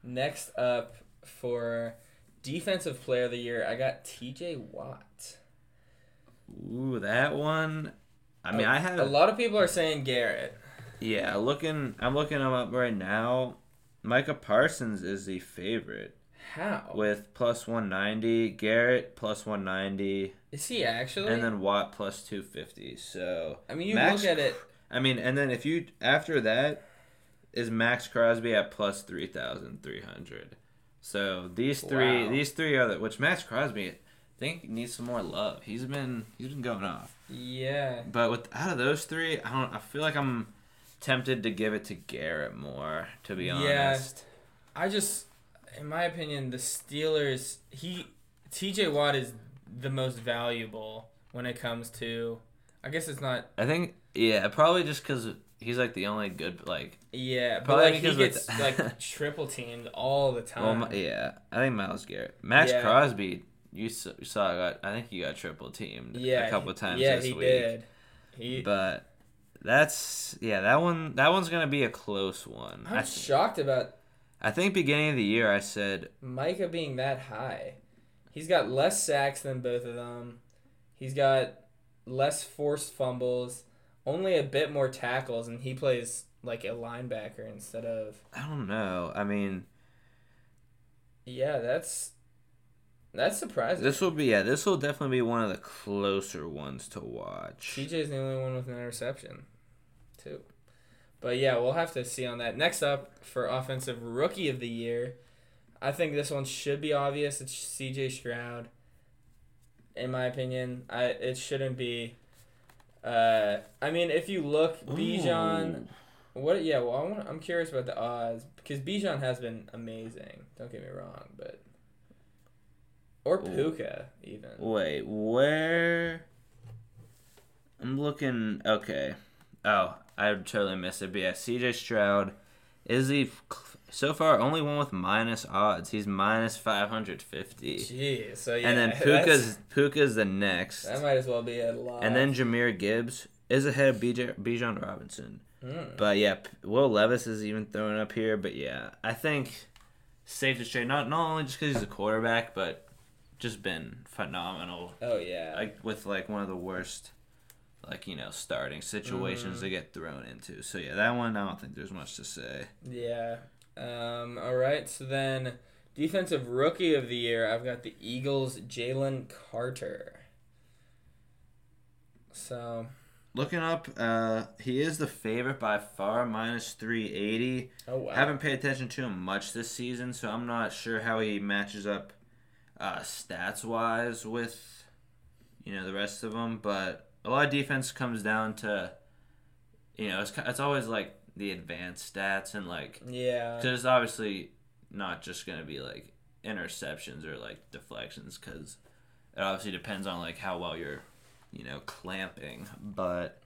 next up for defensive player of the year, I got T.J. Watt. Ooh, that one. I mean, A- I have a lot of people are saying Garrett. Yeah, looking. I'm looking him up right now. Micah Parsons is the favorite How with plus 190. Garrett plus 190, is he actually? and then Watt plus 250. So I mean, you Max look at it. I mean, and then if you after that is Maxx Crosby at plus 3,300. So these three, Wow. these three are the, which Maxx Crosby, I think needs some more love. He's been he's been going off. Yeah, But with out of those three, I don't. I feel like I'm tempted to give it to Garrett more. To be Yeah. honest, I just, in my opinion, the Steelers. He T.J. Watt is the most valuable when it comes to. I guess it's not. I think yeah, probably just because he's like the only good like. Yeah, but Probably like he because with- gets like triple teamed all the time. my- yeah, I think Myles Garrett, Maxx Yeah. Crosby. You saw, you saw got. I think he got triple teamed yeah, a couple he- times Yeah, this he week. did. He. But that's yeah, that one. That one's gonna be a close one. I'm I, shocked about I think beginning of the year I said Micah being that high. He's got less sacks than both of them. He's got less forced fumbles, only a bit more tackles, and he plays like a linebacker instead of. I don't know. I mean, Yeah, that's that's surprising. this will be yeah, this will definitely be one of the closer ones to watch. TJ's the only one with an interception, too. But yeah, we'll have to see on that. Next up for offensive rookie of the year, I think this one should be obvious. It's C.J. Stroud. In my opinion, I it shouldn't be. Uh, I mean, if you look, Bijan. What? Yeah, well, I want, I'm curious about the odds because Bijan has been amazing. Don't get me wrong, but or Ooh. Puka even. Wait, where? I'm looking. Okay. Oh, I totally missed it. But yeah, CJ Stroud is the so far only one with minus odds. He's minus 550. Jeez. So yeah, and then Puka's Puka's the next. That might as well be a lot. And then Jahmyr Gibbs is ahead of BJ, Bijan Robinson. Mm. But yeah, Will Levis is even thrown up here. But yeah, I think safe to say not not only just because he's a quarterback, but just been phenomenal. oh yeah. Like with like one of the worst, like you know, starting situations to get thrown into. So yeah, that one I don't think there's much to say. yeah. Um. All right. So then, defensive rookie of the year, I've got the Eagles, Jalen Carter. So Looking up, uh, he is the favorite by far, minus three eighty. oh wow. Haven't paid attention to him much this season, so I'm not sure how he matches up uh, stats wise with you know the rest of them. But a lot of defense comes down to you know it's it's always like the advanced stats and like yeah. because it's obviously not just gonna be like interceptions or like deflections because it obviously depends on like how well you're you know clamping. But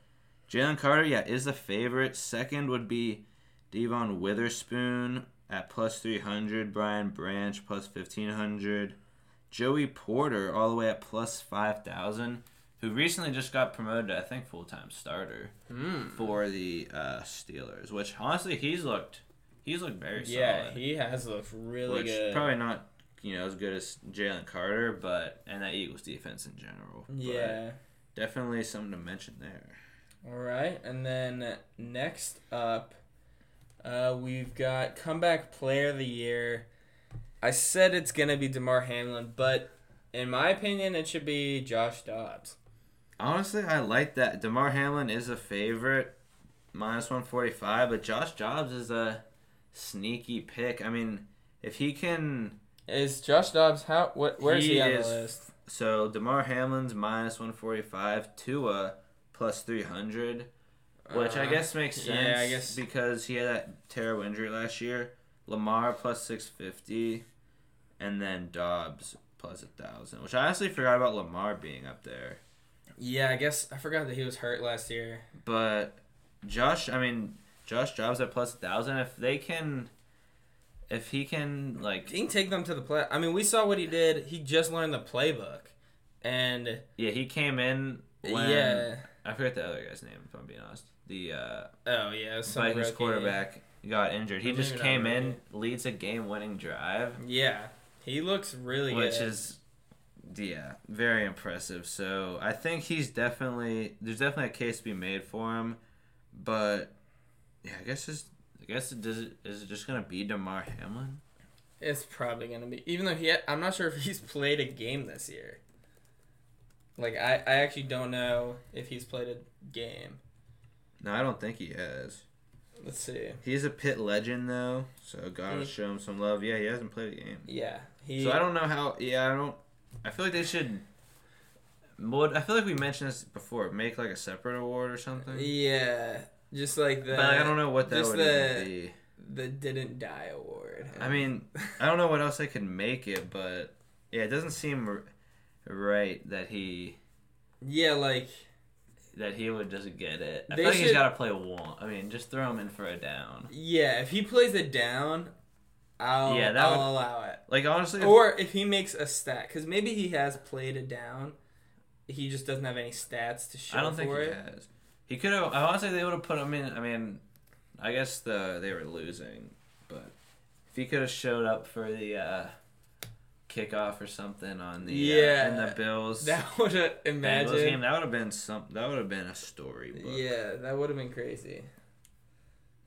Jalen Carter, yeah, is the favorite. Second would be Devon Witherspoon at plus 300, Brian Branch plus 1500, Joey Porter all the way at plus 5000, who recently just got promoted to, I think, full time starter Mm. for the uh, Steelers, which honestly, he's looked. He's looked very Yeah, solid. he has looked really which good. probably not, you know, as good as Jalen Carter, but and that Eagles defense in general. Yeah. definitely something to mention there. All right, and then next up, uh, we've got comeback player of the year. I said it's gonna be Damar Hamlin, but in my opinion, it should be Josh Dobbs. Honestly, I like that. Damar Hamlin is a favorite, minus one forty five, but Josh Dobbs is a sneaky pick. I mean, if he can, Is Josh Dobbs how? What? Where's he, He on is- the list? so Damar Hamlin's minus one forty five, Tua plus three hundred. Which I Uh, guess makes sense. yeah, I guess- because he had that terrible injury last year. Lamar plus six fifty, and then Dobbs plus a thousand. Which I honestly forgot about Lamar being up there. Yeah, I guess I forgot that he was hurt last year. But Josh, I mean, Josh Dobbs at plus a thousand. If they can, if he can, like, He can take them to the play. I mean, we saw what he did. He just learned the playbook, and yeah, he came in when yeah. I forget the other guy's name. If I'm being honest, the uh, Oh yeah, some Vikings rookie. quarterback got injured. He just came in, leads a game-winning drive, Yeah, he looks really good. which good. is yeah, very impressive. So I think he's definitely there's definitely a case to be made for him, but yeah, I guess it's I guess it does it is it just gonna be Damar Hamlin? It's probably gonna be, even though he, had, I'm not sure if he's played a game this year. Like I, I actually don't know if he's played a game. No, I don't think he has. Let's see. He's a pit legend though, so gotta He- show him some love. Yeah, he hasn't played a game, Yeah, he. so I don't know how. Yeah, I don't. I feel like they should. What I feel like we mentioned this before. Make like a separate award or something. Yeah, just like the. but I don't know what that just would the- be. The didn't die award. I mean, I don't know what else they could make it, but yeah, it doesn't seem r- right that he Yeah, like that he would just get it. I feel like he's should- got to play one. I mean, just throw him in for a down. yeah, if he plays it down, I'll Yeah, that I'll would- allow it. Like honestly, Or if he makes a stat, because maybe he has played it down, he just doesn't have any stats to show I don't think for he it. has. He could have. I want to say they would have put him in. I mean, I guess the they were losing, but if he could have showed up for the uh, kickoff or something on the Yeah. uh, in the Bills That would have Bengals game, imagine. that would have been some. That would have been a story. Yeah, that would have been crazy.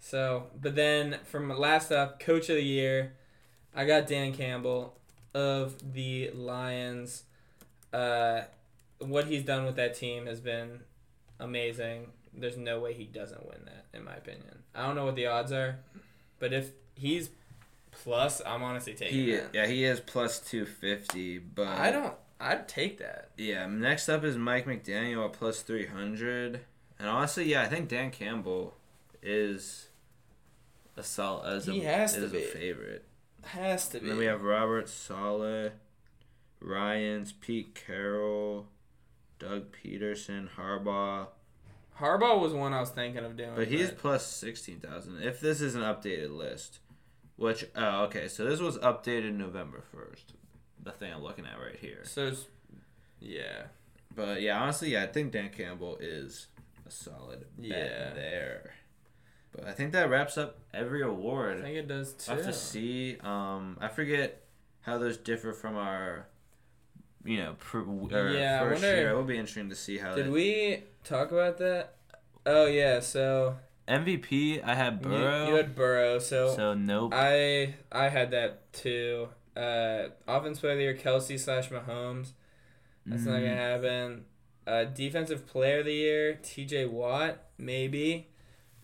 So, but then from last up, coach of the year, I got Dan Campbell of the Lions. Uh, what he's done with that team has been amazing. There's no way he doesn't win that, in my opinion. I don't know what the odds are, but if he's plus, I'm honestly taking He that. yeah he is plus two fifty, but I don't. I'd take that. Yeah, next up is Mike McDaniel at plus 300. And honestly, yeah, I think Dan Campbell is a solid as a, has to be. a favorite. Has to And be. then we have Robert Saleh, Ryans, Pete Carroll, Doug Pederson, Harbaugh. Harbaugh was one I was thinking of doing. But he's plus 16,000 if this is an updated list. Which, oh, okay, so this was updated November 1st. The thing I'm looking at right here. So, it's- yeah. But yeah, honestly, yeah, I think Dan Campbell is a solid bet Yeah. there. But I think that wraps up every award. I think it does too. I have to see. Um, I forget how those differ from our, you know, pr- Yeah, first year. It will be interesting to see how. Did that, we talk about that? Oh yeah. So MVP? I had you, Burrow. you had Burrow. So, so nope. I I had that too. Uh, offense player of the year Kelce slash Mahomes. That's not gonna Mm, happen. Uh, defensive player of the year T.J. Watt maybe.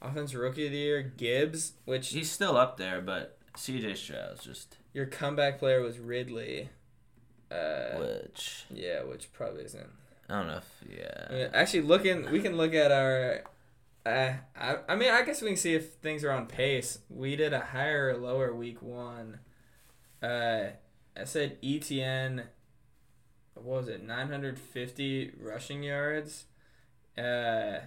Offense rookie of the year Gibbs, which He's still up there, but C.J. Stroud's just your comeback player was Ridley. Uh, which yeah, which probably isn't. I don't know if yeah. Uh, Actually, looking, we can look at our. Uh, I, I mean, I guess we can see if things are on pace. We did a higher or lower week one. Uh, I said ETN. What was it? Nine hundred fifty rushing yards. Uh,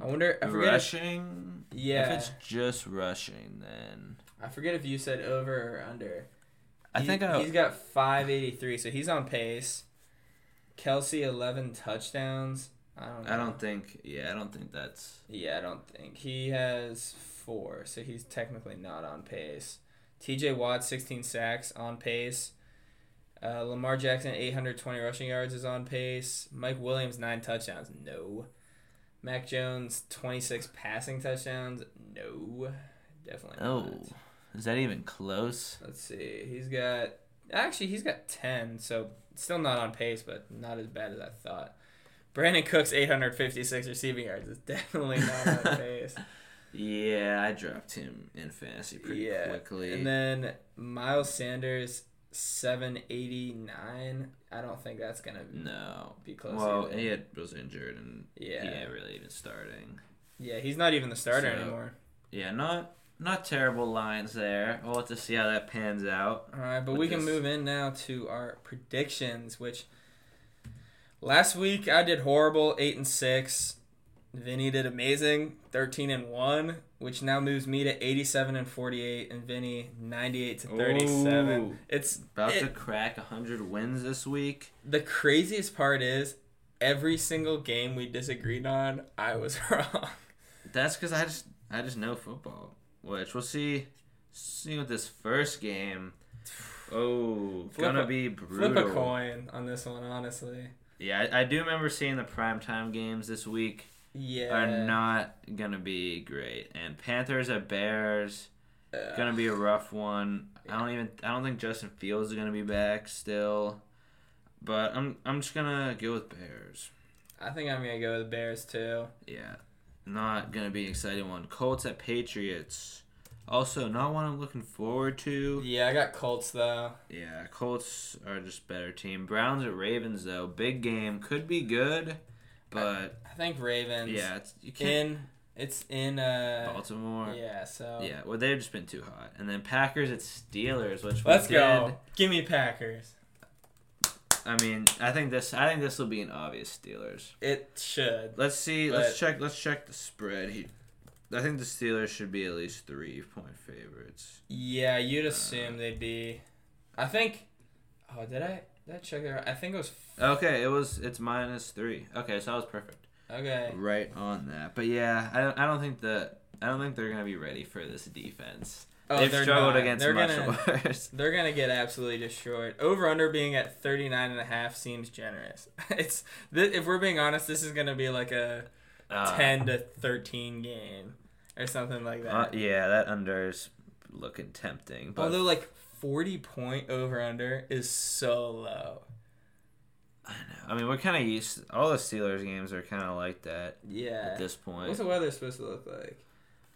I wonder. I forget. If, rushing. yeah, If it's just rushing, then I forget if you said over or under. I He- think I. he's got five eighty three, so he's on pace. Kelce eleven touchdowns. I don't. Know. I don't think. Yeah, I don't think that's. Yeah, I don't think he has four, so he's technically not on pace. T.J. Watt, sixteen sacks, on pace. Uh, Lamar Jackson, eight hundred twenty rushing yards, is on pace. Mike Williams, nine touchdowns, no. Mac Jones, twenty six passing touchdowns, no. Definitely Oh, not. is that even close? Let's see. He's got actually he's got ten, so still not on pace, but not as bad as I thought. Brandin Cooks, eight hundred fifty six receiving yards, is definitely not on pace. Yeah, I dropped him in fantasy pretty Yeah, quickly. And then Miles Sanders, seven eighty nine. I don't think that's gonna no. be close. Well, either. he had, was injured and yeah, he ain't really even starting. yeah, he's not even the starter So- anymore. Yeah, not. not terrible lines there. We'll have to see how that pans out. All right, but we can move in now to our predictions, which last week I did horrible, eight and six. Vinny did amazing, thirteen and one, which now moves me to eighty-seven and forty-eight, and Vinny ninety-eight to thirty-seven. Ooh. It's About to it- crack 100 wins this week. the craziest part is every single game we disagreed on, I was wrong. That's because I just I just know football. Which we'll see see with this first game. Oh, Flip gonna a- be brutal. Flip a coin on this one, honestly. Yeah, I, I do remember seeing the primetime games this week Yeah. are not gonna be great. And Panthers at Bears uh, gonna be a rough one. I don't even I don't think Justin Fields is gonna be back still. But I'm I'm just gonna go with Bears. I think I'm gonna go with Bears too. Yeah. Not gonna be an exciting one. Colts at Patriots. Also not one I'm looking forward to. Yeah, I got Colts though. Yeah, Colts are just better team. Browns at Ravens though, big game could be good, but I think Ravens. yeah, it's, you can't. In it's in uh Baltimore. yeah, so Yeah, well they've just been too hot. And then Packers at Steelers, which Let's did. go. Give me Packers. I mean, I think this I think this will be an obvious Steelers. It should. Let's see. Let's check. Let's check the spread. He, I think the Steelers should be at least three point favorites. Yeah, you'd assume they'd be I think Oh, did I did I check it? I think it was Okay, it was it's minus three. Okay, so I was perfect. okay. Right on that. But yeah, I don't. I don't think the. I don't think they're gonna be ready for this defense. Oh, They've they're struggled not. against they're much gonna, worse. They're gonna get absolutely destroyed. Over under being at 39 and a half seems generous. It's th- if we're being honest, this is gonna be like a Uh, 10 to 13 game or something like that. uh, yeah, that under's looking tempting. But Although like 40 point over under is so low. I know. I mean, we're kind of used. All the Steelers games are kind of like that Yeah. at this point. What's the weather supposed to look like?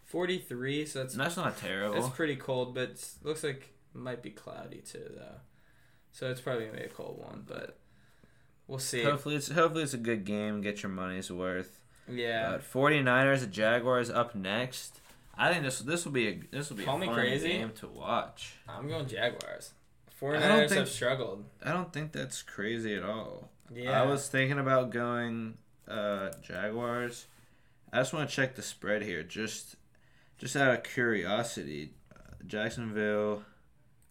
43, so that's That's not terrible. It's pretty cold, but looks like it might be cloudy too though. So it's probably gonna be a cold one, but we'll see. Hopefully, it's hopefully it's a good game. Get your money's worth. Yeah. But 49ers at Jaguars up next. I think this this will be a this will be Call a me fun crazy. game to watch. I'm going Jaguars. 49ers think- have struggled. I don't think that's crazy at all. Yeah. I was thinking about going uh, Jaguars. I just want to check the spread here, just just out of curiosity. Uh, Jacksonville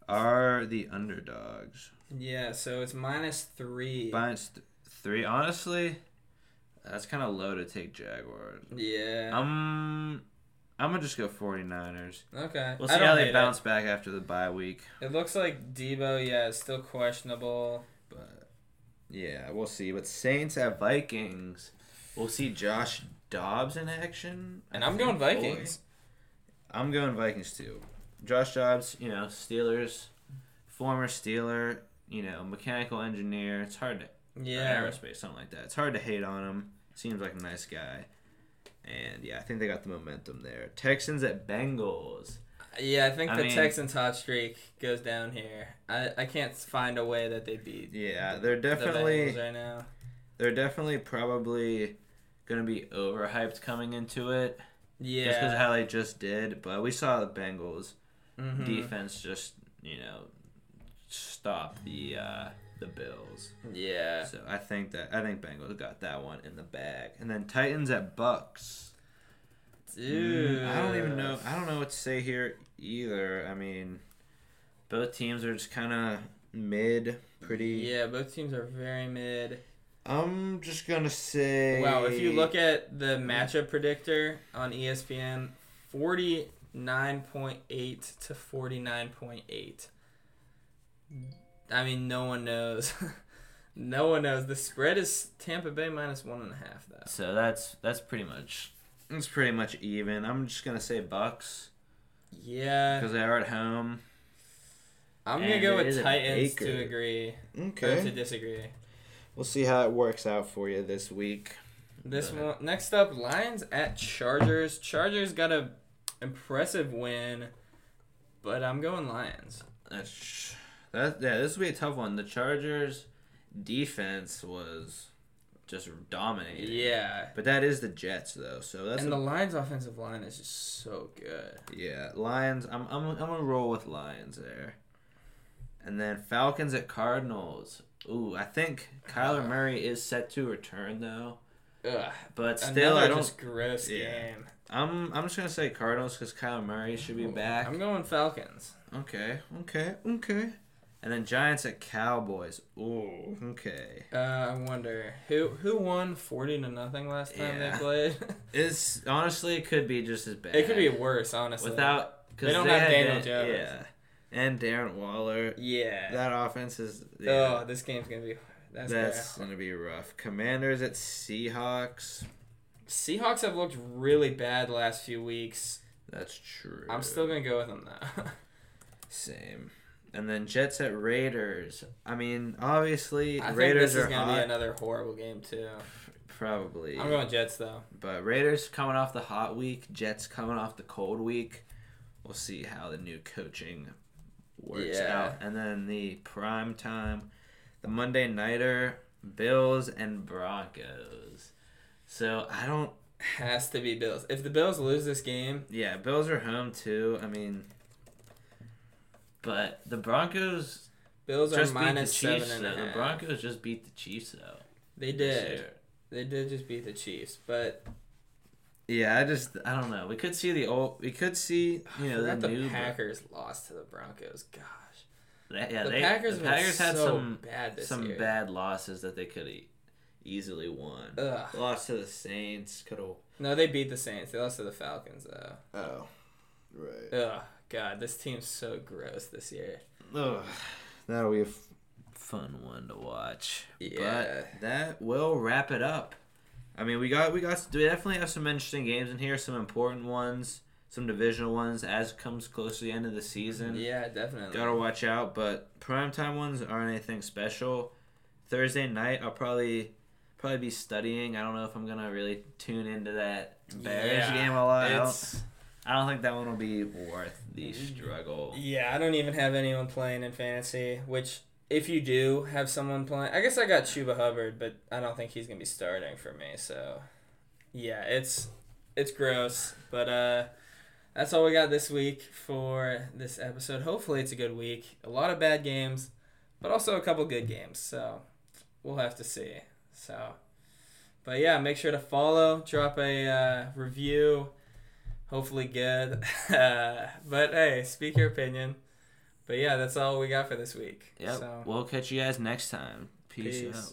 are the underdogs. Yeah, so it's minus three. Minus th- three. Honestly, that's kind of low to take Jaguars. yeah. Um, I'm gonna just go 49ers. okay. We'll I see don't how hate they it. bounce back after the bye week. It looks like Deebo, yeah, is still questionable. But yeah, we'll see. But Saints at Vikings. We'll see Josh Dobbs in action. And I'm going Vikings. boy. I'm going Vikings too. Josh Dobbs, you know, Steelers, former Steeler, you know, mechanical engineer. It's hard to Yeah. aerospace, something like that. It's hard to hate on him. Seems like a nice guy. And yeah, I think they got the momentum there. Texans at Bengals. Yeah, I think I the mean- Texans hot streak goes down here. I, I can't find a way that they beat Yeah, they're the definitely Bengals right now. they're definitely probably gonna be overhyped coming into it. Yeah. just because how they just did. But we saw the Bengals Mhm. defense just you know stop the uh, the Bills. Yeah. So I think that I think Bengals got that one in the bag. And then Titans at Bucks. Dude. Mm, I don't even know. I don't know what to say here either. I mean, both teams are just kind of mid, pretty. Yeah, both teams are very mid. I'm just gonna say. Wow, if you look at the matchup predictor on ESPN, 49.8 to 49.8. I mean, no one knows. no one knows. The spread is Tampa Bay minus one and a half, though. So that's that's pretty much. It's pretty much even. I'm just gonna say Bucks Yeah. because they are at home. I'm going to go with Titans to agree. Or to disagree. We'll see how it works out for you this week. This But- uh, one next up, Lions at Chargers. Chargers got a impressive win, but I'm going Lions. That's that. Yeah, this will be a tough one. The Chargers' defense was just dominating. Yeah. But that is the Jets though, so that's and a- the Lions' offensive line is just so good. yeah Lions. I'm I'm I'm gonna roll with Lions there, and then Falcons at Cardinals. Ooh, I think Kyler. Murray is set to return though, Ugh. but still I don't. just gross yeah. game. I'm I'm just gonna say Cardinals because Kyler Murray should be back. I'm going Falcons. Okay, okay, okay. And then Giants at Cowboys. Ooh, okay. Uh, I wonder who who won forty to nothing last time Yeah. they played. It's honestly it could be just as bad. it could be worse, honestly. without because They don't have Daniel Dan- Jones. Yeah, and Darren Waller. Yeah. That offense is. Yeah, Oh, this game's gonna be. That's, that's gonna- gonna be rough. Commanders at Seahawks. Seahawks have looked really bad the last few weeks. That's true. I'm still gonna go with them though. same. And then Jets at Raiders. I mean, obviously I think Raiders this is are gonna hot. be another horrible game too. Probably. I'm going Jets though. But Raiders coming off the hot week, Jets coming off the cold week. We'll see how the new coaching works Yeah. out. And then the prime time, the Monday nighter, Bills and Broncos. So I don't. Has to be Bills. If the Bills lose this game, Yeah, Bills are home too. I mean, but the Broncos Bills are just beat the Chiefs. seven and a though. half. The Broncos just beat the Chiefs though. They did. They did just beat the Chiefs, but Yeah, I just I don't know. We could see the old. We could see you know I the forgot new. the Packers lost to the Broncos. Gosh, They- yeah, the they, Packers, the Packers had so some bad this some year. bad losses that they could have easily won. Ugh. Lost to the Saints. Could have. No, they beat the Saints. They lost to the Falcons though. Oh, right. Ugh, God, this team's so gross this year. Ugh, that'll be a f- fun one to watch. Yeah. But that will wrap it up. I mean, we got we got we definitely have some interesting games in here, some important ones, some divisional ones as it comes close to the end of the season. Yeah, definitely. Gotta watch out, but primetime ones aren't anything special. Thursday night, I'll probably probably be studying. I don't know if I'm gonna really tune into that Bears Yeah, game a lot. I don't, think that one will be worth the struggle. yeah. I don't even have anyone playing in fantasy. Which, if you do have someone playing, I guess I got Chuba Hubbard, but I don't think he's gonna be starting for me. So, yeah, it's it's gross. But uh, that's all we got this week for this episode. Hopefully, it's a good week. A lot of bad games, but also a couple good games. So, we'll have to see. So, but yeah, make sure to follow, drop a uh, review. Hopefully good. Uh, but hey, speak your opinion. But yeah, that's all we got for this week. Yep. So, We'll catch you guys next time. Peace, peace. out.